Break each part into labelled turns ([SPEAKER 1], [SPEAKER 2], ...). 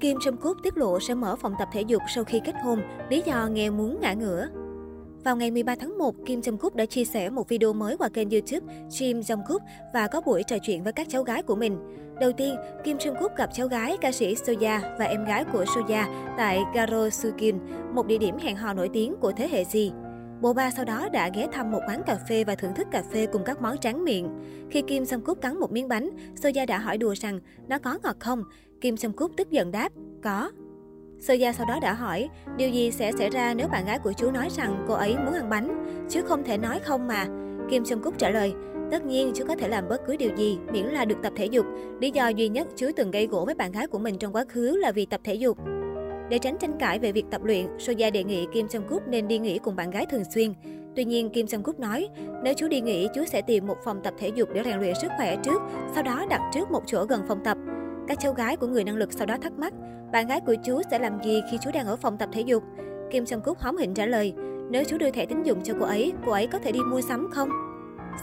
[SPEAKER 1] Kim Jong Cúc tiết lộ sẽ mở phòng tập thể dục sau khi kết hôn, lý do nghe muốn ngã ngửa. Vào ngày 13 tháng 1, Kim Jong Cúc đã chia sẻ một video mới qua kênh YouTube Kim Jong Cúc và có buổi trò chuyện với các cháu gái của mình. Đầu tiên, Kim Jong Cúc gặp cháu gái ca sĩ Soya và em gái của Soya tại Garo Sukin, một địa điểm hẹn hò nổi tiếng của thế hệ gì. Bộ ba sau đó đã ghé thăm một quán cà phê và thưởng thức cà phê cùng các món tráng miệng. Khi Kim Sam Cúc cắn một miếng bánh, Soya đã hỏi đùa rằng nó có ngọt không? Kim Sam Cúc tức giận đáp, có. Soya sau đó đã hỏi, điều gì sẽ xảy ra nếu bạn gái của chú nói rằng cô ấy muốn ăn bánh? Chứ không thể nói không mà. Kim Sam Cúc trả lời, tất nhiên chú có thể làm bất cứ điều gì, miễn là được tập thể dục. Lý do duy nhất chú từng gây gỗ với bạn gái của mình trong quá khứ là vì tập thể dục. Để tránh tranh cãi về việc tập luyện, Soja đề nghị Kim Jong Cúc nên đi nghỉ cùng bạn gái thường xuyên. Tuy nhiên, Kim Jong Cúc nói, nếu chú đi nghỉ, chú sẽ tìm một phòng tập thể dục để rèn luyện sức khỏe trước, sau đó đặt trước một chỗ gần phòng tập. Các cháu gái của người năng lực sau đó thắc mắc, bạn gái của chú sẽ làm gì khi chú đang ở phòng tập thể dục? Kim Jong Cúc hóm hỉnh trả lời, nếu chú đưa thẻ tín dụng cho cô ấy, cô ấy có thể đi mua sắm không?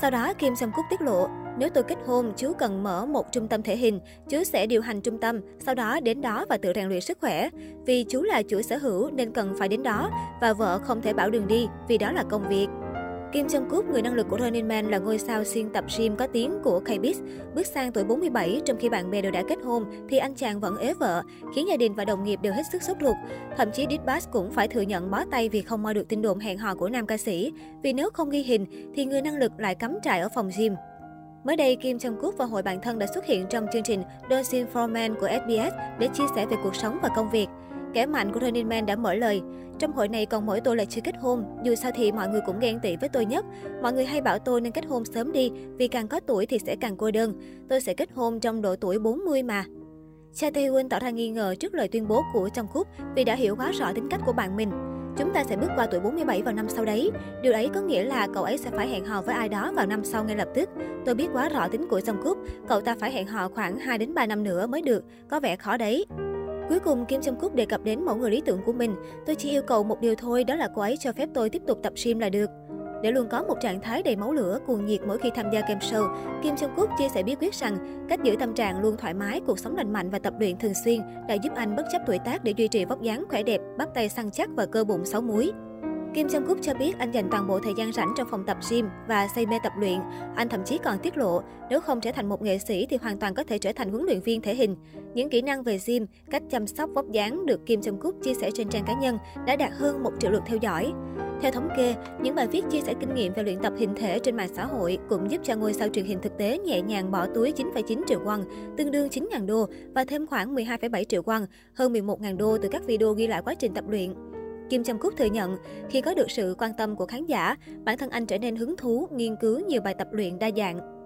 [SPEAKER 1] Sau đó, Kim Jong Cúc tiết lộ, nếu tôi kết hôn, chú cần mở một trung tâm thể hình, chú sẽ điều hành trung tâm, sau đó đến đó và tự rèn luyện sức khỏe. Vì chú là chủ sở hữu nên cần phải đến đó, và vợ không thể bảo đường đi vì đó là công việc. Kim Jong Kook, người năng lực của Running Man là ngôi sao xuyên tập gym có tiếng của K-Biz. Bước sang tuổi 47, trong khi bạn bè đều đã kết hôn, thì anh chàng vẫn ế vợ, khiến gia đình và đồng nghiệp đều hết sức sốt ruột. Thậm chí Ditbas cũng phải thừa nhận bó tay vì không moi được tin đồn hẹn hò của nam ca sĩ. Vì nếu không ghi hình, thì người năng lực lại cắm trại ở phòng gym. Mới đây, Kim Jong Kook và hội bạn thân đã xuất hiện trong chương trình Dancing for Men của SBS để chia sẻ về cuộc sống và công việc. Kẻ mạnh của Running Man đã mở lời. Trong hội này còn mỗi tôi là chưa kết hôn, dù sao thì mọi người cũng ghen tị với tôi nhất. Mọi người hay bảo tôi nên kết hôn sớm đi, vì càng có tuổi thì sẽ càng cô đơn. Tôi sẽ kết hôn trong độ tuổi 40 mà. Cha Tae-hyun tỏ ra nghi ngờ trước lời tuyên bố của Jong Kook vì đã hiểu quá rõ tính cách của bạn mình. Chúng ta sẽ bước qua tuổi 47 vào năm sau đấy. Điều ấy có nghĩa là cậu ấy sẽ phải hẹn hò với ai đó vào năm sau ngay lập tức. Tôi biết quá rõ tính của Jong Cúc, cậu ta phải hẹn hò khoảng 2 đến 3 năm nữa mới được, có vẻ khó đấy. Cuối cùng, Kim Jong Kook đề cập đến mẫu người lý tưởng của mình. Tôi chỉ yêu cầu một điều thôi, đó là cô ấy cho phép tôi tiếp tục tập gym là được. Để luôn có một trạng thái đầy máu lửa, cuồng nhiệt mỗi khi tham gia game show, Kim Jong Kook chia sẻ bí quyết rằng cách giữ tâm trạng luôn thoải mái, cuộc sống lành mạnh và tập luyện thường xuyên đã giúp anh bất chấp tuổi tác để duy trì vóc dáng khỏe đẹp, bắp tay săn chắc và cơ bụng sáu múi. Kim Jong Kook cho biết anh dành toàn bộ thời gian rảnh trong phòng tập gym và say mê tập luyện. Anh thậm chí còn tiết lộ, nếu không trở thành một nghệ sĩ thì hoàn toàn có thể trở thành huấn luyện viên thể hình. Những kỹ năng về gym, cách chăm sóc vóc dáng được Kim Jong Kook chia sẻ trên trang cá nhân đã đạt hơn một triệu lượt theo dõi. Theo thống kê, những bài viết chia sẻ kinh nghiệm về luyện tập hình thể trên mạng xã hội cũng giúp cho ngôi sao truyền hình thực tế nhẹ nhàng bỏ túi 9,9 triệu won, tương đương 9.000 đô và thêm khoảng 12,7 triệu won, hơn 11.000 đô từ các video ghi lại quá trình tập luyện. Kim Jong Cúc thừa nhận, khi có được sự quan tâm của khán giả, bản thân anh trở nên hứng thú, nghiên cứu nhiều bài tập luyện đa dạng.